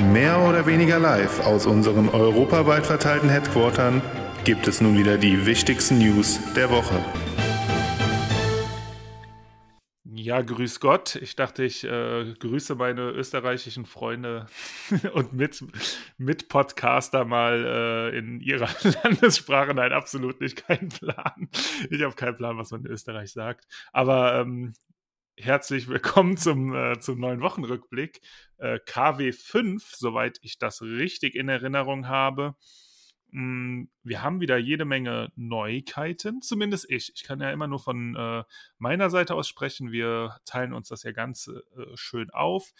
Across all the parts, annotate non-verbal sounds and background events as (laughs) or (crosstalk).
Mehr oder weniger live aus unseren europaweit verteilten Headquartern gibt es nun wieder die wichtigsten News der Woche. Ja, grüß Gott. Ich dachte, ich äh, grüße meine österreichischen Freunde (laughs) und mit, mit Podcaster mal äh, in ihrer (laughs) Landessprache. Nein, absolut nicht, kein Plan. Ich habe keinen Plan, was man in Österreich sagt. Aber ähm, herzlich willkommen zum, äh, zum neuen Wochenrückblick. Äh, KW 5, soweit ich das richtig in Erinnerung habe. Mm, wir haben wieder jede Menge Neuigkeiten, zumindest ich. Ich kann ja immer nur von äh, meiner Seite aus sprechen. Wir teilen uns das ja ganz äh, schön auf.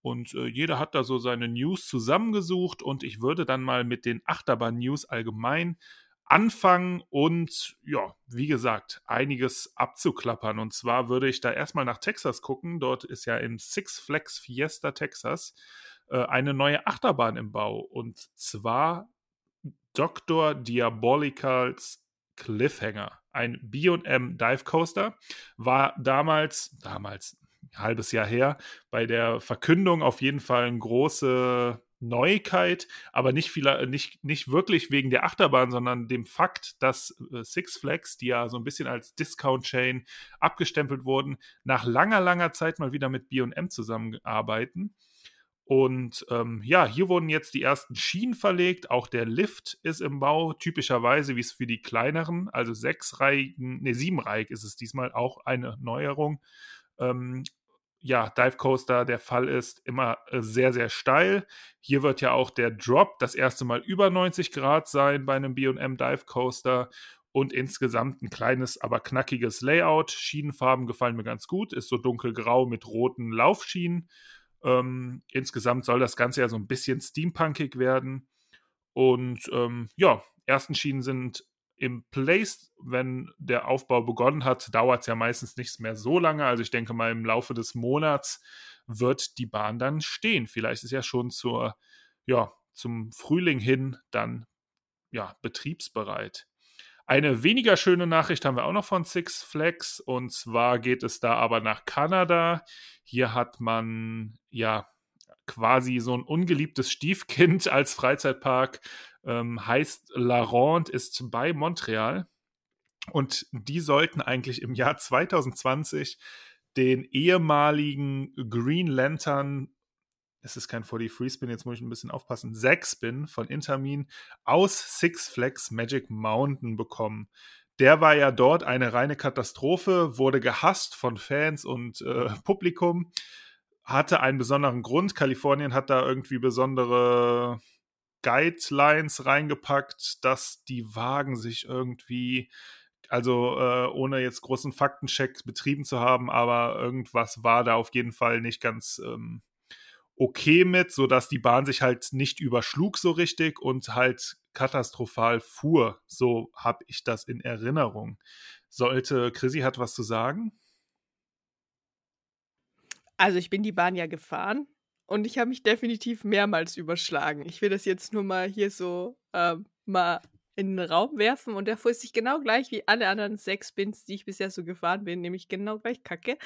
Und äh, jeder hat da so seine News zusammengesucht und ich würde dann mal mit den Achterbahn-News allgemein anfangen und ja, wie gesagt, einiges abzuklappern. Und zwar würde ich da erstmal nach Texas gucken. Dort ist ja in Six Flags Fiesta, Texas, äh, eine neue Achterbahn im Bau. Und zwar Dr. Diabolicals Cliffhanger. Ein BM Dive Coaster war damals, damals, ein halbes Jahr her, bei der Verkündung auf jeden Fall eine große Neuigkeit, aber nicht, viel, nicht, nicht wirklich wegen der Achterbahn, sondern dem Fakt, dass äh, Six Flags, die ja so ein bisschen als Discount-Chain abgestempelt wurden, nach langer, langer Zeit mal wieder mit BM zusammenarbeiten. Und ähm, ja, hier wurden jetzt die ersten Schienen verlegt. Auch der Lift ist im Bau, typischerweise wie es für die kleineren, also sechsreihigen, ne, siebenreihig ist es diesmal auch eine Neuerung. Ähm, ja, Dive Coaster der Fall ist, immer äh, sehr, sehr steil. Hier wird ja auch der Drop das erste Mal über 90 Grad sein bei einem BM Dive Coaster und insgesamt ein kleines, aber knackiges Layout. Schienenfarben gefallen mir ganz gut, ist so dunkelgrau mit roten Laufschienen. Ähm, insgesamt soll das Ganze ja so ein bisschen steampunkig werden. Und ähm, ja, ersten Schienen sind im Place, wenn der Aufbau begonnen hat, dauert es ja meistens nicht mehr so lange. Also ich denke mal, im Laufe des Monats wird die Bahn dann stehen. Vielleicht ist ja schon zur, ja, zum Frühling hin dann ja, betriebsbereit. Eine weniger schöne Nachricht haben wir auch noch von Six Flags und zwar geht es da aber nach Kanada. Hier hat man ja quasi so ein ungeliebtes Stiefkind (laughs) als Freizeitpark ähm, heißt La Ronde, ist bei Montreal. Und die sollten eigentlich im Jahr 2020 den ehemaligen Green Lantern, es ist kein 40 Free Spin, jetzt muss ich ein bisschen aufpassen, 6 Spin von Intermin aus Six Flags Magic Mountain bekommen. Der war ja dort eine reine Katastrophe, wurde gehasst von Fans und äh, Publikum, hatte einen besonderen Grund. Kalifornien hat da irgendwie besondere Guidelines reingepackt, dass die Wagen sich irgendwie, also äh, ohne jetzt großen Faktencheck betrieben zu haben, aber irgendwas war da auf jeden Fall nicht ganz ähm, okay mit, sodass die Bahn sich halt nicht überschlug so richtig und halt katastrophal fuhr. So habe ich das in Erinnerung. Sollte Chrissy hat was zu sagen? Also ich bin die Bahn ja gefahren und ich habe mich definitiv mehrmals überschlagen. Ich will das jetzt nur mal hier so äh, mal in den Raum werfen und der fuhr sich genau gleich wie alle anderen sechs Bins, die ich bisher so gefahren bin, nämlich genau gleich kacke.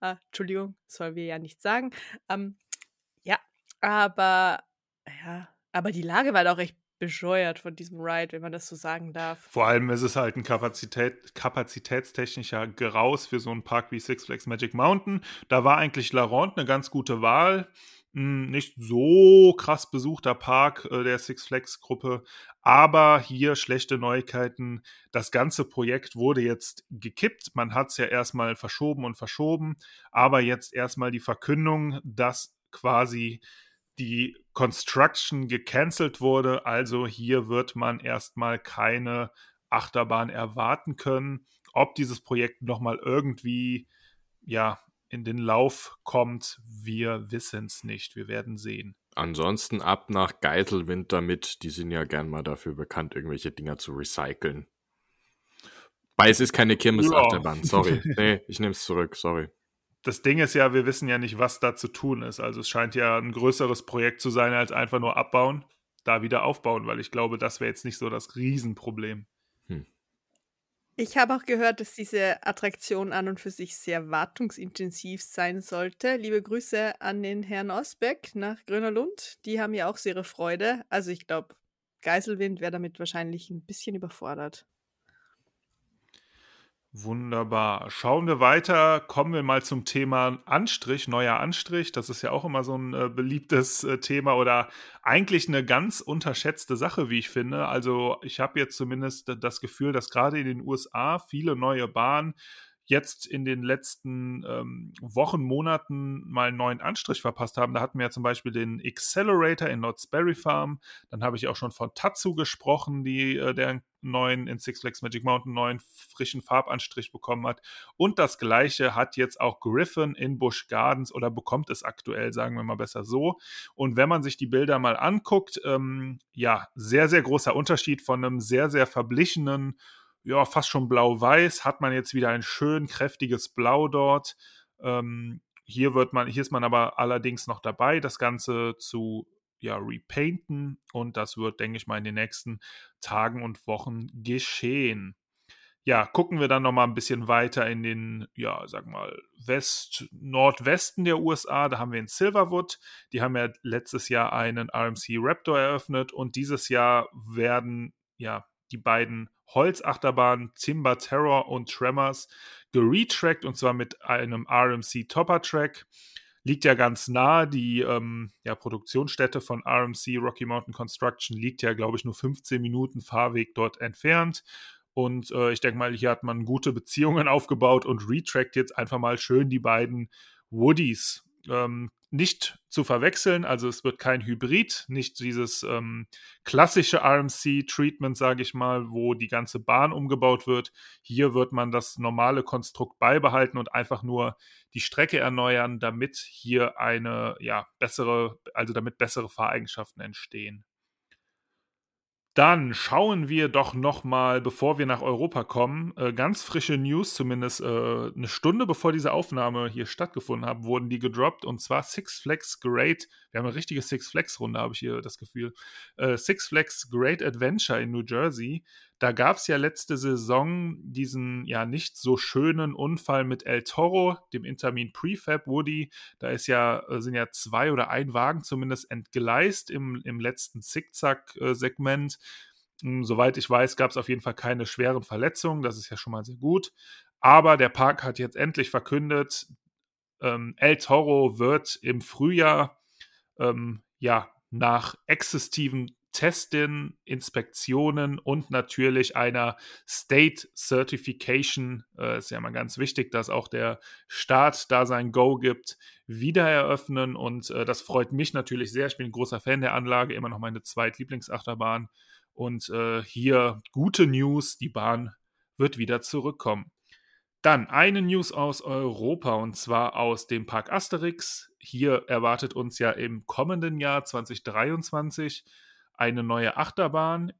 Äh, Entschuldigung, sollen wir ja nicht sagen. Ähm, ja, aber ja, aber die Lage war doch recht bescheuert von diesem Ride, wenn man das so sagen darf. Vor allem ist es halt ein Kapazität, kapazitätstechnischer Geraus für so einen Park wie Six Flags Magic Mountain. Da war eigentlich La Ronde eine ganz gute Wahl. Hm, nicht so krass besuchter Park äh, der Six Flags Gruppe, aber hier schlechte Neuigkeiten. Das ganze Projekt wurde jetzt gekippt. Man hat es ja erstmal verschoben und verschoben, aber jetzt erstmal die Verkündung, dass quasi die Construction gecancelt wurde. Also hier wird man erstmal keine Achterbahn erwarten können. Ob dieses Projekt nochmal irgendwie ja, in den Lauf kommt, wir wissen es nicht. Wir werden sehen. Ansonsten ab nach Geiselwinter mit. Die sind ja gern mal dafür bekannt, irgendwelche Dinger zu recyceln. Weil es ist keine Kirmes-Achterbahn. Ja. Sorry. (laughs) Nee, ich nehme es zurück. Sorry das Ding ist ja, wir wissen ja nicht, was da zu tun ist. Also es scheint ja ein größeres Projekt zu sein, als einfach nur abbauen, da wieder aufbauen, weil ich glaube, das wäre jetzt nicht so das Riesenproblem. Hm. Ich habe auch gehört, dass diese Attraktion an und für sich sehr wartungsintensiv sein sollte. Liebe Grüße an den Herrn Osbeck nach Grüner Lund. Die haben ja auch so ihre Freude. Also ich glaube, Geiselwind wäre damit wahrscheinlich ein bisschen überfordert. Wunderbar. Schauen wir weiter. Kommen wir mal zum Thema Anstrich, neuer Anstrich. Das ist ja auch immer so ein äh, beliebtes äh, Thema oder eigentlich eine ganz unterschätzte Sache, wie ich finde. Also ich habe jetzt zumindest das Gefühl, dass gerade in den USA viele neue Bahnen jetzt in den letzten ähm, Wochen, Monaten mal einen neuen Anstrich verpasst haben. Da hatten wir ja zum Beispiel den Accelerator in Knott's Berry Farm. Dann habe ich auch schon von Tatsu gesprochen, die äh, der neuen in Six Flags Magic Mountain neuen frischen Farbanstrich bekommen hat. Und das gleiche hat jetzt auch Griffin in Busch Gardens oder bekommt es aktuell, sagen wir mal besser so. Und wenn man sich die Bilder mal anguckt, ähm, ja, sehr, sehr großer Unterschied von einem sehr, sehr verblichenen ja, fast schon blau-weiß, hat man jetzt wieder ein schön kräftiges Blau dort. Ähm, hier wird man, hier ist man aber allerdings noch dabei, das Ganze zu ja, repainten und das wird, denke ich mal, in den nächsten Tagen und Wochen geschehen. Ja, gucken wir dann noch mal ein bisschen weiter in den, ja, sag mal, West, Nordwesten der USA. Da haben wir in Silverwood. Die haben ja letztes Jahr einen RMC Raptor eröffnet und dieses Jahr werden, ja, die beiden Holzachterbahnen Timber Terror und Tremors geretrackt und zwar mit einem RMC Topper Track. Liegt ja ganz nah. Die ähm, ja, Produktionsstätte von RMC Rocky Mountain Construction liegt ja, glaube ich, nur 15 Minuten Fahrweg dort entfernt. Und äh, ich denke mal, hier hat man gute Beziehungen (laughs) aufgebaut und retrackt jetzt einfach mal schön die beiden Woodies. Ähm, nicht zu verwechseln, also es wird kein Hybrid, nicht dieses ähm, klassische RMC-Treatment, sage ich mal, wo die ganze Bahn umgebaut wird. Hier wird man das normale Konstrukt beibehalten und einfach nur die Strecke erneuern, damit hier eine ja bessere, also damit bessere Fahreigenschaften entstehen. Dann schauen wir doch noch mal, bevor wir nach Europa kommen, äh, ganz frische News, zumindest äh, eine Stunde bevor diese Aufnahme hier stattgefunden hat, wurden die gedroppt und zwar Six Flags Great. Wir haben eine richtige Six Flags Runde, habe ich hier das Gefühl. Äh, Six Flags Great Adventure in New Jersey da gab es ja letzte Saison diesen ja nicht so schönen Unfall mit El Toro, dem Intermin Prefab Woody. Da ist ja, äh, sind ja zwei oder ein Wagen zumindest entgleist im, im letzten Zickzack-Segment. Hm, soweit ich weiß, gab es auf jeden Fall keine schweren Verletzungen. Das ist ja schon mal sehr gut. Aber der Park hat jetzt endlich verkündet, ähm, El Toro wird im Frühjahr ähm, ja nach existiven Testen, Inspektionen und natürlich einer State Certification, äh, ist ja mal ganz wichtig, dass auch der Staat da sein Go gibt, wieder eröffnen und äh, das freut mich natürlich sehr. Ich bin ein großer Fan der Anlage, immer noch meine zweitlieblingsachterbahn und äh, hier gute News, die Bahn wird wieder zurückkommen. Dann eine News aus Europa und zwar aus dem Park Asterix. Hier erwartet uns ja im kommenden Jahr 2023 eine neue Achterbahn.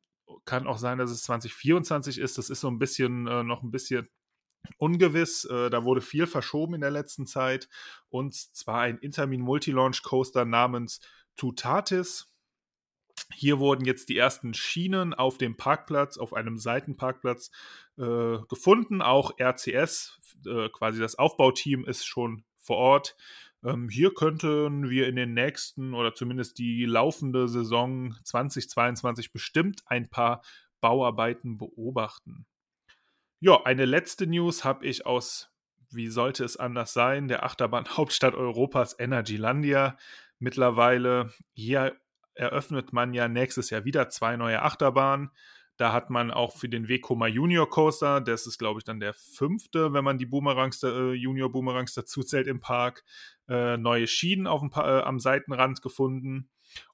Kann auch sein, dass es 2024 ist. Das ist so ein bisschen äh, noch ein bisschen ungewiss. Äh, da wurde viel verschoben in der letzten Zeit. Und zwar ein Intermin Multilaunch Coaster namens Tutatis. Hier wurden jetzt die ersten Schienen auf dem Parkplatz, auf einem Seitenparkplatz äh, gefunden. Auch RCS, äh, quasi das Aufbauteam, ist schon vor Ort. Ähm, hier könnten wir in den nächsten oder zumindest die laufende Saison 2022 bestimmt ein paar Bauarbeiten beobachten. Ja, eine letzte News habe ich aus, wie sollte es anders sein, der Achterbahn Hauptstadt Europas Energylandia. Mittlerweile hier eröffnet man ja nächstes Jahr wieder zwei neue Achterbahnen. Da hat man auch für den Vekoma Junior Coaster, das ist glaube ich dann der fünfte, wenn man die Boomerangs, äh, Junior Boomerangs dazu zählt im Park, äh, neue Schienen auf dem äh, am Seitenrand gefunden.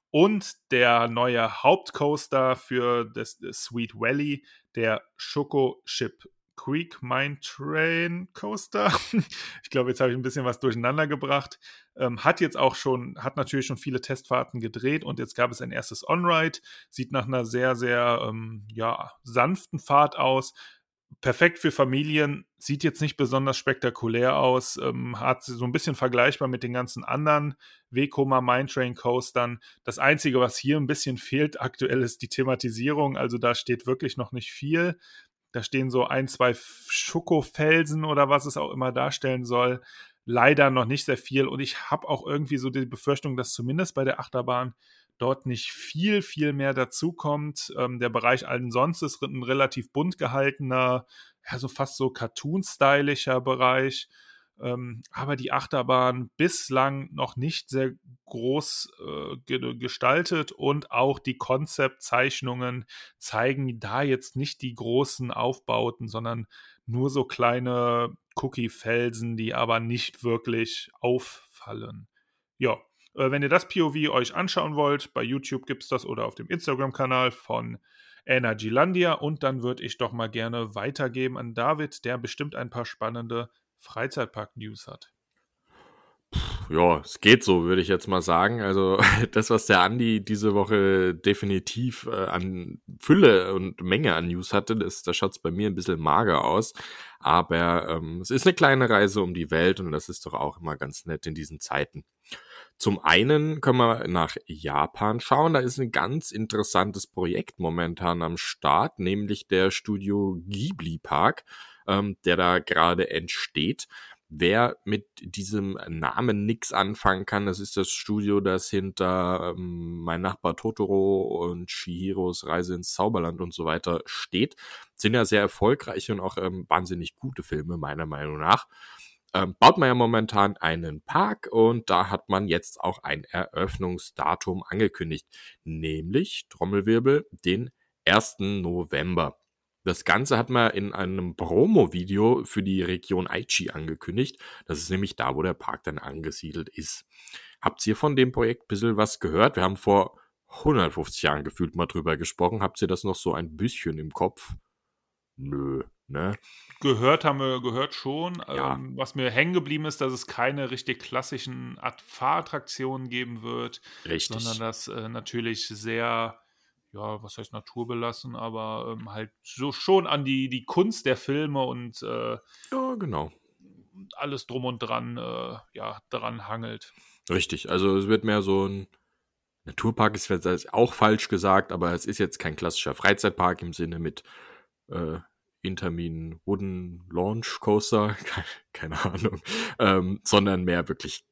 Und der neue Hauptcoaster für das, das Sweet Valley, der Schoko Ship Creek Mine Train Coaster. (laughs) ich glaube, jetzt habe ich ein bisschen was durcheinander gebracht. Ähm, hat jetzt auch schon, hat natürlich schon viele Testfahrten gedreht und jetzt gab es ein erstes On-Ride. Sieht nach einer sehr, sehr ähm, ja, sanften Fahrt aus. Perfekt für Familien, sieht jetzt nicht besonders spektakulär aus, ähm, hat so ein bisschen vergleichbar mit den ganzen anderen Vekoma Mine Train Coastern. Das Einzige, was hier ein bisschen fehlt aktuell, ist die Thematisierung. Also da steht wirklich noch nicht viel Da stehen so ein, zwei Schokofelsen oder was es auch immer darstellen soll. Leider noch nicht sehr viel. Und ich habe auch irgendwie so die Befürchtung, dass zumindest bei der Achterbahn dort nicht viel, viel mehr dazukommt. Ähm, der Bereich allen sonst ist ein relativ bunt gehaltener, ja, so fast so cartoon-stylischer Bereich. Ähm, aber die Achterbahn bislang noch nicht sehr groß äh, gestaltet und auch die Konzeptzeichnungen zeigen da jetzt nicht die großen Aufbauten, sondern nur so kleine Cookie-Felsen, die aber nicht wirklich auffallen. Ja, äh, wenn ihr das POV euch anschauen wollt, bei YouTube gibt es das oder auf dem Instagram-Kanal von Energylandia und dann würde ich doch mal gerne weitergeben an David, der bestimmt ein paar spannende Freizeitpark-News hat. Ja, es geht so, würde ich jetzt mal sagen. Also (laughs) das, was der Andi diese Woche definitiv äh, an Fülle und Menge an News hatte, das, da schaut es bei mir ein bisschen mager aus. Aber ähm, es ist eine kleine Reise um die Welt und das ist doch auch immer ganz nett in diesen Zeiten. Zum einen können wir nach Japan schauen. Da ist ein ganz interessantes Projekt momentan am Start, nämlich der Studio Ghibli Park, ähm, der da gerade entsteht. Wer mit diesem Namen nix anfangen kann, das ist das Studio, das hinter ähm, Mein Nachbar Totoro und Shihiros Reise ins Zauberland und so weiter steht. Sind ja sehr erfolgreiche und auch ähm, wahnsinnig gute Filme, meiner Meinung nach ähm, baut man ja momentan einen Park und da hat man jetzt auch ein Eröffnungsdatum angekündigt, nämlich Trommelwirbel den 1. November. Das Ganze hat man in einem Promo-Video für die Region Aichi angekündigt. Das ist nämlich da, wo der Park dann angesiedelt ist. Habt ihr von dem Projekt ein bisschen was gehört? Wir haben vor 150 Jahren gefühlt mal drüber gesprochen. Habt ihr das noch so ein bisschen im Kopf? Nö, ne? Gehört haben wir gehört schon. Ja. Ähm, was mir hängen geblieben ist, dass es keine richtig klassischen Art Fahrattraktionen geben wird, Richtig. sondern dass äh, natürlich sehr, ja, was heißt naturbelassen, aber ähm, halt so schon an die, die Kunst der Filme und äh, Ja, genau. alles drum und dran, äh, ja, dran hangelt. Richtig. Also es wird mehr so ein Naturpark ist vielleicht auch falsch gesagt, aber es ist jetzt kein klassischer Freizeitpark im Sinne mit äh, Intermin Wooden Launch Coaster, (laughs) keine, Ahnung, ähm, sondern mehr wirklich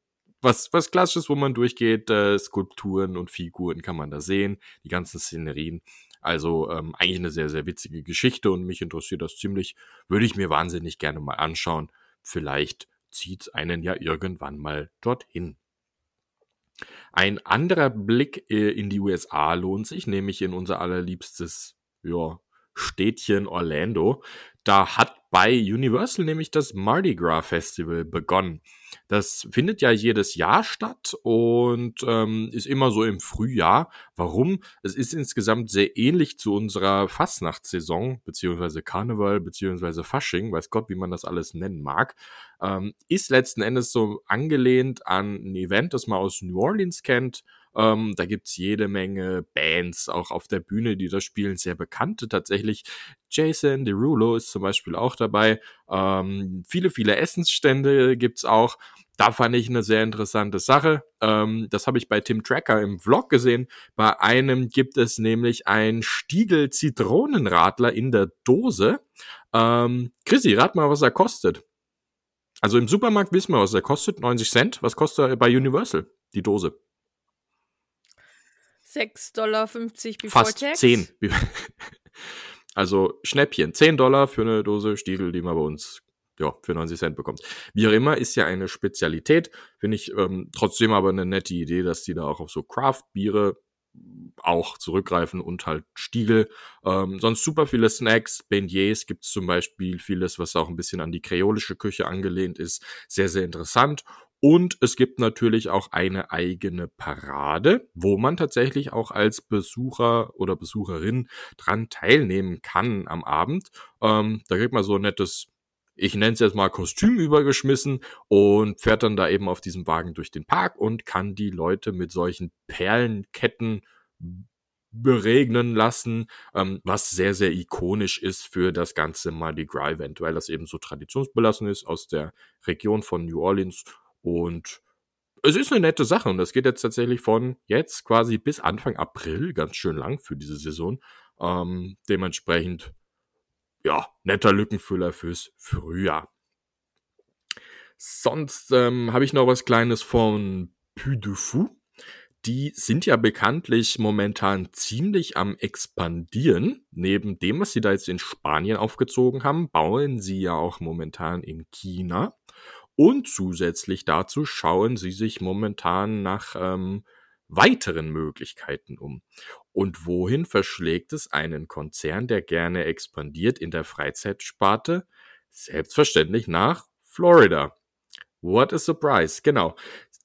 was, was klassisches, wo man durchgeht, äh, Skulpturen und Figuren kann man da sehen, die ganzen Szenerien. Also ähm, eigentlich eine sehr, sehr witzige Geschichte und mich interessiert das ziemlich. Würde ich mir wahnsinnig gerne mal anschauen. Vielleicht zieht's einen ja irgendwann mal dorthin. Ein anderer Blick äh, in die USA lohnt sich, nämlich in unser allerliebstes, ja, Städtchen Orlando. Da hat bei Universal nämlich das Mardi Gras Festival begonnen. Das findet ja jedes Jahr statt und ähm, ist immer so im Frühjahr. Warum? Es ist insgesamt sehr ähnlich zu unserer Fastnachtssaison, beziehungsweise Karneval, beziehungsweise Fasching, weiß Gott, wie man das alles nennen mag. Ähm, ist letzten Endes so angelehnt an ein Event, das man aus New Orleans kennt. Ähm, da gibt's jede Menge Bands auch auf der Bühne, die das spielen, sehr bekannte tatsächlich. Jason Derulo ist zum Beispiel auch dabei. Ähm, viele, viele Essensstände gibt's auch. Da fand ich eine sehr interessante Sache. Ähm, das habe ich bei Tim Tracker im Vlog gesehen. Bei einem gibt es nämlich ein Stiegel Zitronenradler in der Dose. Ähm, Chrissy, rat mal, was er kostet. Also im Supermarkt wissen wir, was er kostet. 90 Cent. Was kostet er bei Universal? Die Dose. 6,50 Dollar before Fast tax. 10. (laughs) Also Schnäppchen. 10 Dollar für eine Dose Stiegel, die man bei uns ja, für 90 Cent bekommt. Wie auch immer, ist ja eine Spezialität. Finde ich ähm, trotzdem aber eine nette Idee, dass die da auch auf so Craft-Biere auch zurückgreifen und halt Stiegel. Ähm, sonst super viele Snacks, Beignets gibt's zum Beispiel, vieles, was auch ein bisschen an die kreolische Küche angelehnt ist. Sehr, sehr interessant. Und es gibt natürlich auch eine eigene Parade, wo man tatsächlich auch als Besucher oder Besucherin dran teilnehmen kann am Abend. Ähm, da kriegt man so ein nettes, ich nenne es jetzt mal Kostüm übergeschmissen und fährt dann da eben auf diesem Wagen durch den Park und kann die Leute mit solchen Perlenketten beregnen lassen, ähm, was sehr, sehr ikonisch ist für das ganze Mardi Gras Event, weil das eben so traditionsbelassen ist aus der Region von New Orleans und es ist eine nette Sache und das geht jetzt tatsächlich von jetzt quasi bis Anfang April, ganz schön lang für diese Saison. Ähm, dementsprechend ja, netter Lückenfüller fürs Frühjahr. Sonst ähm, habe ich noch was Kleines von Puy de Fou. Die sind ja bekanntlich momentan ziemlich am expandieren. Neben dem, was sie da jetzt in Spanien aufgezogen haben, bauen sie ja auch momentan in China. Und zusätzlich dazu schauen sie sich momentan nach ähm, weiteren Möglichkeiten um. Und wohin verschlägt es einen Konzern, der gerne expandiert in der Freizeitsparte? Selbstverständlich nach Florida. What a surprise, genau.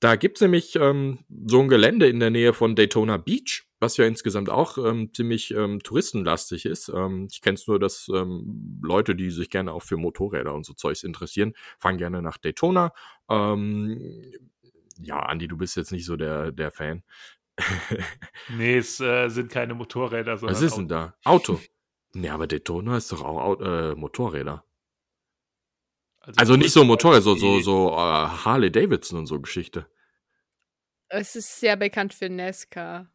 Da gibt's nämlich ähm, so ein Gelände in der Nähe von Daytona Beach, was ja insgesamt auch ähm, ziemlich ähm, touristenlastig ist. Ähm, ich kenne es nur, dass ähm, Leute, die sich gerne auch für Motorräder und so Zeugs interessieren, fahren gerne nach Daytona. Ähm, ja, Andi, du bist jetzt nicht so der, der Fan. (laughs) nee, es äh, sind keine Motorräder, sondern. Was ist denn da? Auto. nee, aber Daytona ist doch auch äh, Motorräder. Also, also nicht so Motorräder, so, so, so uh, Harley Davidson und so Geschichte. Es ist sehr bekannt für NASCAR.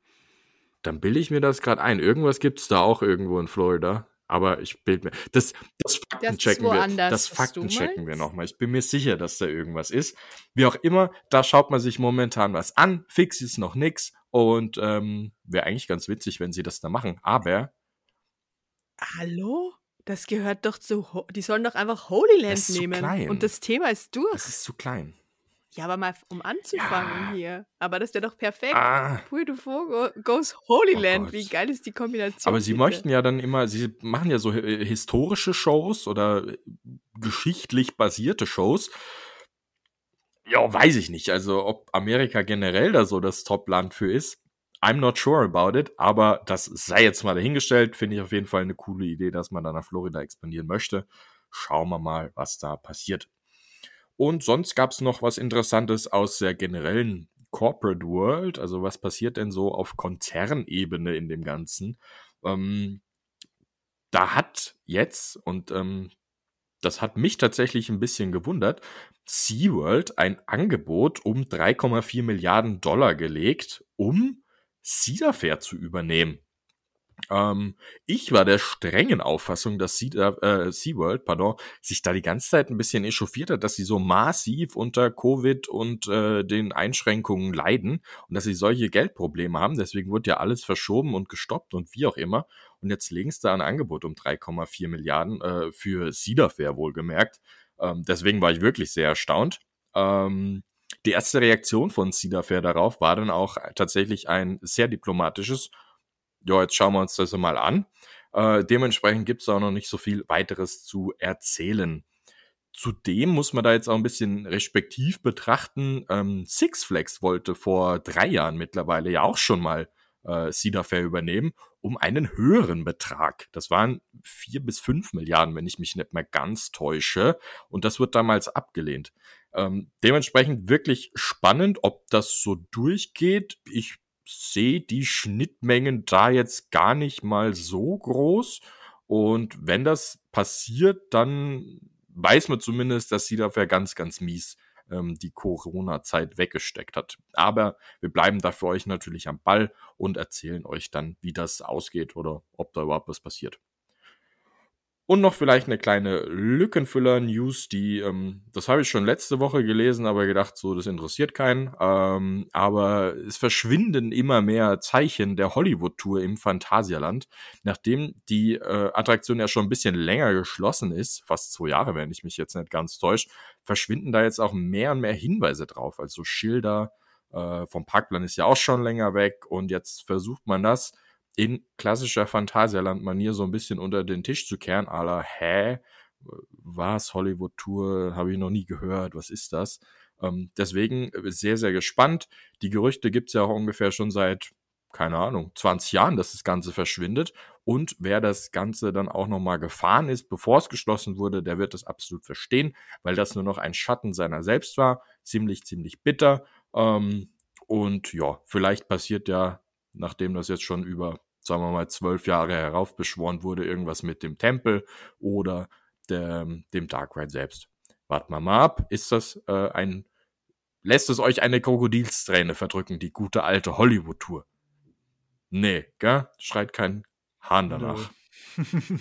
Dann bilde ich mir das gerade ein. Irgendwas gibt es da auch irgendwo in Florida. Aber ich bild mir. Das, das Fakten checken wir. Das Fakten checken wir nochmal. Ich bin mir sicher, dass da irgendwas ist. Wie auch immer, da schaut man sich momentan was an. Fix ist noch nix. Und ähm, wäre eigentlich ganz witzig, wenn sie das da machen. Aber. Hallo? Das gehört doch zu. Die sollen doch einfach Holy Land nehmen. Und das Thema ist durch. Das ist zu klein. Ja, aber mal um anzufangen ja. hier. Aber das wäre doch perfekt. Ah. Puy du Fogo goes Holy oh Land. Wie geil ist die Kombination? Aber sie bitte? möchten ja dann immer, sie machen ja so äh, historische Shows oder äh, geschichtlich basierte Shows. Ja, weiß ich nicht. Also, ob Amerika generell da so das Top-Land für ist. I'm not sure about it, aber das sei jetzt mal dahingestellt. Finde ich auf jeden Fall eine coole Idee, dass man da nach Florida expandieren möchte. Schauen wir mal, was da passiert. Und sonst gab es noch was Interessantes aus der generellen Corporate World. Also was passiert denn so auf Konzernebene in dem Ganzen? Ähm, da hat jetzt, und ähm, das hat mich tatsächlich ein bisschen gewundert, SeaWorld ein Angebot um 3,4 Milliarden Dollar gelegt, um Cedar Fair zu übernehmen. Ähm, ich war der strengen Auffassung, dass Cedar, äh, SeaWorld pardon, sich da die ganze Zeit ein bisschen echauffiert hat, dass sie so massiv unter Covid und äh, den Einschränkungen leiden und dass sie solche Geldprobleme haben. Deswegen wurde ja alles verschoben und gestoppt und wie auch immer. Und jetzt legen sie da ein Angebot um 3,4 Milliarden äh, für Cedar Fair wohlgemerkt. Ähm, deswegen war ich wirklich sehr erstaunt. Ähm, die erste Reaktion von Cedar Fair darauf war dann auch tatsächlich ein sehr diplomatisches, ja, jetzt schauen wir uns das mal an. Äh, dementsprechend gibt es auch noch nicht so viel weiteres zu erzählen. Zudem muss man da jetzt auch ein bisschen respektiv betrachten. Ähm, Six Flags wollte vor drei Jahren mittlerweile ja auch schon mal äh, Cedar Fair übernehmen, um einen höheren Betrag. Das waren vier bis fünf Milliarden, wenn ich mich nicht mehr ganz täusche. Und das wird damals abgelehnt. Ähm, dementsprechend wirklich spannend, ob das so durchgeht. Ich sehe die Schnittmengen da jetzt gar nicht mal so groß. Und wenn das passiert, dann weiß man zumindest, dass sie dafür ganz, ganz mies ähm, die Corona-Zeit weggesteckt hat. Aber wir bleiben da für euch natürlich am Ball und erzählen euch dann, wie das ausgeht oder ob da überhaupt was passiert. Und noch vielleicht eine kleine Lückenfüller-News, die, ähm, das habe ich schon letzte Woche gelesen, aber gedacht, so, das interessiert keinen. Ähm, aber es verschwinden immer mehr Zeichen der Hollywood-Tour im Phantasialand. Nachdem die äh, Attraktion ja schon ein bisschen länger geschlossen ist, fast zwei Jahre, wenn ich mich jetzt nicht ganz täusche, verschwinden da jetzt auch mehr und mehr Hinweise drauf. Also Schilder äh, vom Parkplan ist ja auch schon länger weg und jetzt versucht man das in klassischer Phantasialand-Manier so ein bisschen unter den Tisch zu kehren, aller hä, was Hollywood-Tour, habe ich noch nie gehört, was ist das? Ähm, deswegen äh, sehr, sehr gespannt. Die Gerüchte gibt es ja auch ungefähr schon seit, keine Ahnung, 20 Jahren, dass das Ganze verschwindet. Und wer das Ganze dann auch nochmal gefahren ist, bevor es geschlossen wurde, der wird das absolut verstehen, weil das nur noch ein Schatten seiner selbst war. Ziemlich, ziemlich bitter. Ähm, und ja, vielleicht passiert ja, nachdem das jetzt schon über sagen wir mal, zwölf Jahre heraufbeschworen wurde, irgendwas mit dem Tempel oder der, dem Dark Ride selbst. Warten wir mal ab. Ist das äh, ein, lässt es euch eine Krokodilsträne verdrücken, die gute alte Hollywood-Tour? Nee, gell? Schreit kein Hahn danach. (laughs)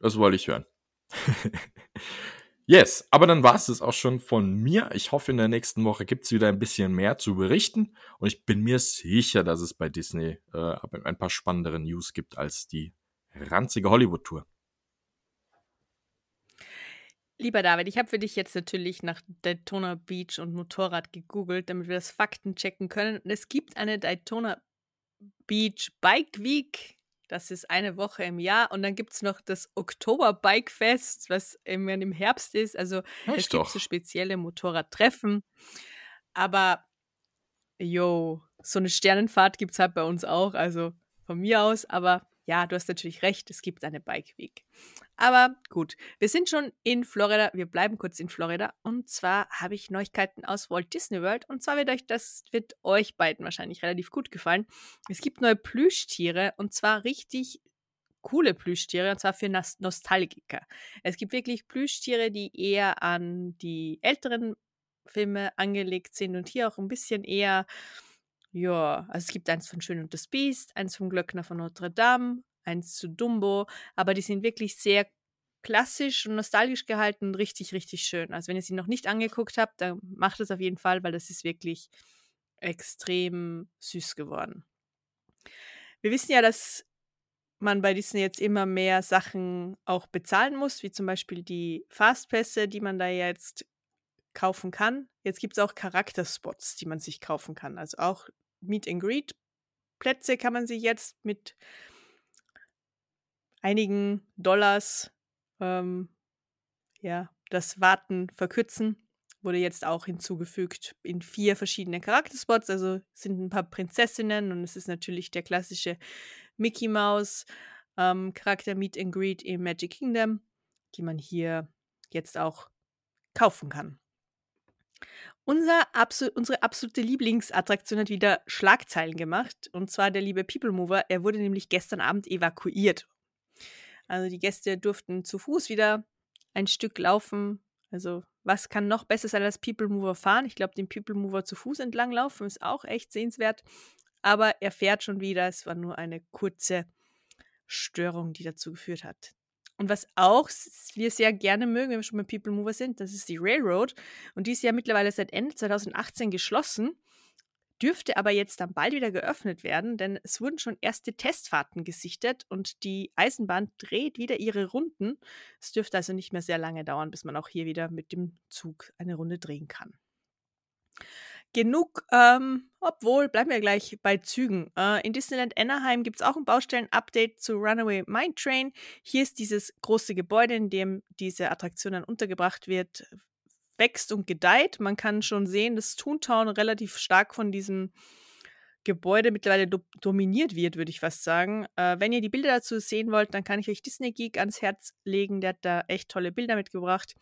Das wollte ich hören. (laughs) yes, aber dann war es das auch schon von mir. Ich hoffe, in der nächsten Woche gibt es wieder ein bisschen mehr zu berichten. Und ich bin mir sicher, dass es bei Disney äh, ein paar spannendere News gibt als die ranzige Hollywood-Tour. Lieber David, ich habe für dich jetzt natürlich nach Daytona Beach und Motorrad gegoogelt, damit wir das Fakten checken können. Und es gibt eine Daytona Beach Bike Week. Das ist eine Woche im Jahr. Und dann gibt es noch das Oktober Bike Fest, was im, im Herbst ist. Also Echt es gibt so spezielle Motorradtreffen. Aber, yo, so eine Sternenfahrt gibt es halt bei uns auch. Also von mir aus. Aber ja, du hast natürlich recht, es gibt eine Bike Week. Aber gut, wir sind schon in Florida. Wir bleiben kurz in Florida. Und zwar habe ich Neuigkeiten aus Walt Disney World. Und zwar wird euch das wird euch beiden wahrscheinlich relativ gut gefallen. Es gibt neue Plüschtiere und zwar richtig coole Plüschtiere und zwar für Nostalgiker. Es gibt wirklich Plüschtiere, die eher an die älteren Filme angelegt sind und hier auch ein bisschen eher ja, also es gibt eins von Schön und das Biest, eins vom Glöckner von Notre Dame, eins zu Dumbo, aber die sind wirklich sehr klassisch und nostalgisch gehalten und richtig, richtig schön. Also wenn ihr sie noch nicht angeguckt habt, dann macht es auf jeden Fall, weil das ist wirklich extrem süß geworden. Wir wissen ja, dass man bei Disney jetzt immer mehr Sachen auch bezahlen muss, wie zum Beispiel die Fastpässe, die man da jetzt kaufen kann. Jetzt gibt es auch Charakterspots, die man sich kaufen kann. Also auch Meet and Greet Plätze kann man sich jetzt mit einigen Dollars ähm, ja, das Warten verkürzen. Wurde jetzt auch hinzugefügt in vier verschiedene Charakterspots. Also sind ein paar Prinzessinnen und es ist natürlich der klassische Mickey Mouse ähm, Charakter Meet and Greet im Magic Kingdom, die man hier jetzt auch kaufen kann. Unser absol unsere absolute Lieblingsattraktion hat wieder Schlagzeilen gemacht. Und zwar der liebe People Mover. Er wurde nämlich gestern Abend evakuiert. Also die Gäste durften zu Fuß wieder ein Stück laufen. Also was kann noch besser sein als People Mover fahren? Ich glaube, den People Mover zu Fuß entlang laufen ist auch echt sehenswert. Aber er fährt schon wieder. Es war nur eine kurze Störung, die dazu geführt hat. Und was auch wir sehr gerne mögen, wenn wir schon bei People Mover sind, das ist die Railroad. Und die ist ja mittlerweile seit Ende 2018 geschlossen dürfte aber jetzt dann bald wieder geöffnet werden, denn es wurden schon erste Testfahrten gesichtet und die Eisenbahn dreht wieder ihre Runden. Es dürfte also nicht mehr sehr lange dauern, bis man auch hier wieder mit dem Zug eine Runde drehen kann. Genug, ähm, obwohl, bleiben wir gleich bei Zügen. Äh, in Disneyland Anaheim gibt es auch ein Baustellen-Update zu Runaway Mine Train. Hier ist dieses große Gebäude, in dem diese Attraktion dann untergebracht wird, wächst und gedeiht. Man kann schon sehen, dass Toontown relativ stark von diesem Gebäude mittlerweile do dominiert wird, würde ich fast sagen. Äh, wenn ihr die Bilder dazu sehen wollt, dann kann ich euch Disney Geek ans Herz legen. Der hat da echt tolle Bilder mitgebracht.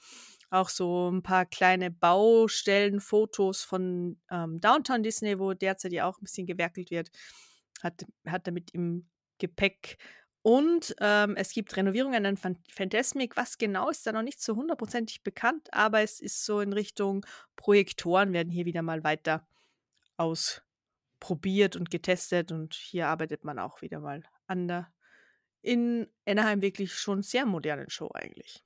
Auch so ein paar kleine Baustellen, Fotos von ähm, Downtown Disney, wo derzeit ja auch ein bisschen gewerkelt wird. Hat, hat damit im Gepäck und ähm, es gibt Renovierungen an Fantasmic. Was genau ist da noch nicht so hundertprozentig bekannt, aber es ist so in Richtung Projektoren werden hier wieder mal weiter ausprobiert und getestet. Und hier arbeitet man auch wieder mal an der in Anaheim wirklich schon sehr modernen Show eigentlich.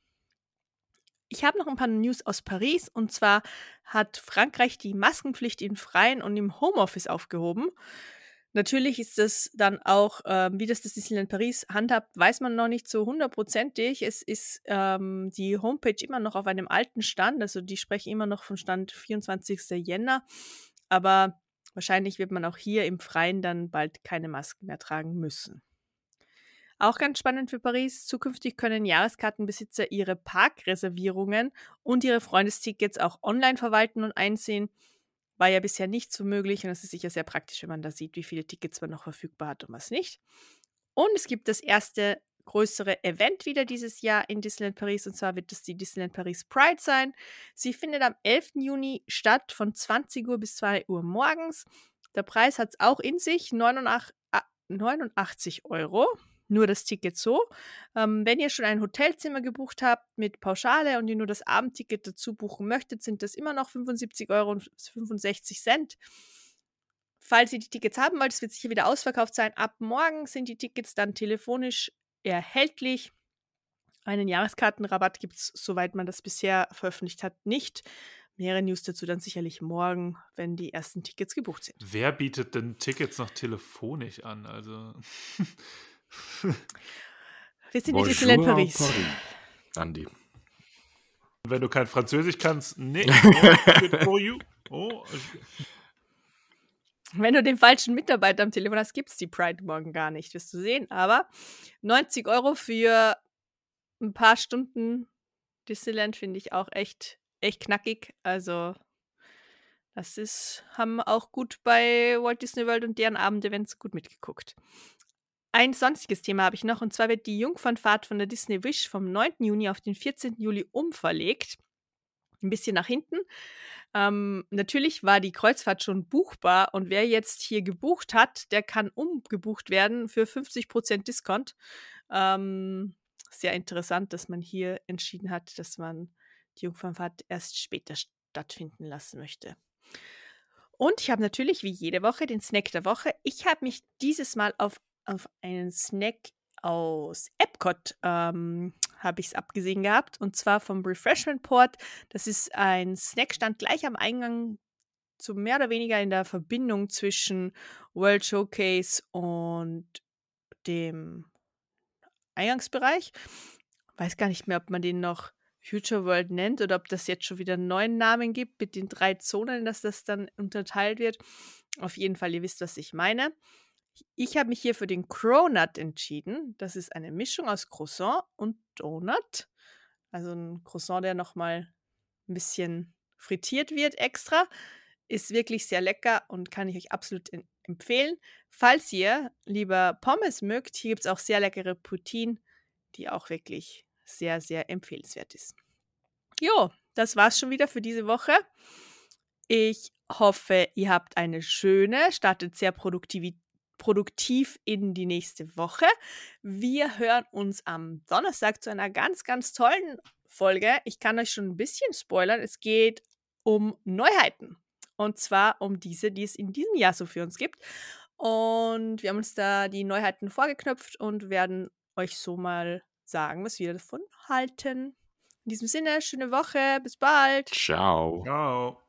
Ich habe noch ein paar News aus Paris und zwar hat Frankreich die Maskenpflicht im Freien und im Homeoffice aufgehoben. Natürlich ist das dann auch, ähm, wie das das Disneyland Paris handhabt, weiß man noch nicht so hundertprozentig. Es ist ähm, die Homepage immer noch auf einem alten Stand, also die sprechen immer noch vom Stand 24. Jänner. Aber wahrscheinlich wird man auch hier im Freien dann bald keine Masken mehr tragen müssen. Auch ganz spannend für Paris. Zukünftig können Jahreskartenbesitzer ihre Parkreservierungen und ihre Freundestickets auch online verwalten und einsehen. War ja bisher nicht so möglich und es ist sicher sehr praktisch, wenn man da sieht, wie viele Tickets man noch verfügbar hat und was nicht. Und es gibt das erste größere Event wieder dieses Jahr in Disneyland Paris und zwar wird es die Disneyland Paris Pride sein. Sie findet am 11. Juni statt von 20 Uhr bis 2 Uhr morgens. Der Preis hat es auch in sich, 89, 89 Euro nur das Ticket so. Ähm, wenn ihr schon ein Hotelzimmer gebucht habt mit Pauschale und ihr nur das Abendticket dazu buchen möchtet, sind das immer noch 75 Euro und 65 Cent. Falls ihr die Tickets haben wollt, es wird sicher wieder ausverkauft sein. Ab morgen sind die Tickets dann telefonisch erhältlich. Einen Jahreskartenrabatt gibt es, soweit man das bisher veröffentlicht hat, nicht. Mehrere News dazu dann sicherlich morgen, wenn die ersten Tickets gebucht sind. Wer bietet denn Tickets noch telefonisch an? Also. (laughs) Wir sind in Disneyland Paris. Paris. Andi. Wenn du kein Französisch kannst, nee. (laughs) for you. Oh, Wenn du den falschen Mitarbeiter am Telefon hast, gibt es die Pride morgen gar nicht, wirst du sehen. Aber 90 Euro für ein paar Stunden Disneyland finde ich auch echt, echt knackig. Also, das ist, haben auch gut bei Walt Disney World und deren Abendevents gut mitgeguckt. Ein sonstiges Thema habe ich noch, und zwar wird die Jungfernfahrt von der Disney Wish vom 9. Juni auf den 14. Juli umverlegt. Ein bisschen nach hinten. Ähm, natürlich war die Kreuzfahrt schon buchbar und wer jetzt hier gebucht hat, der kann umgebucht werden für 50% Discount. Ähm, sehr interessant, dass man hier entschieden hat, dass man die Jungfernfahrt erst später stattfinden lassen möchte. Und ich habe natürlich wie jede Woche den Snack der Woche. Ich habe mich dieses Mal auf, auf einen Snack aus Epcot ähm, habe ich es abgesehen gehabt und zwar vom Refreshment Port. Das ist ein Snackstand gleich am Eingang so mehr oder weniger in der Verbindung zwischen World Showcase und dem Eingangsbereich. Weiß gar nicht mehr, ob man den noch Future World nennt oder ob das jetzt schon wieder einen neuen Namen gibt mit den drei Zonen, dass das dann unterteilt wird. Auf jeden Fall, ihr wisst, was ich meine. Ich habe mich hier für den Cronut entschieden. Das ist eine Mischung aus Croissant und Donut. Also ein Croissant, der nochmal ein bisschen frittiert wird extra. Ist wirklich sehr lecker und kann ich euch absolut empfehlen. Falls ihr lieber Pommes mögt, hier gibt es auch sehr leckere Poutine, die auch wirklich sehr, sehr empfehlenswert ist. Jo, das war's schon wieder für diese Woche. Ich hoffe, ihr habt eine schöne, startet sehr produktiv, produktiv in die nächste Woche. Wir hören uns am Donnerstag zu einer ganz, ganz tollen Folge. Ich kann euch schon ein bisschen spoilern. Es geht um Neuheiten. Und zwar um diese, die es in diesem Jahr so für uns gibt. Und wir haben uns da die Neuheiten vorgeknöpft und werden euch so mal sagen, was wir davon halten. In diesem Sinne, schöne Woche, bis bald. Ciao. Ciao.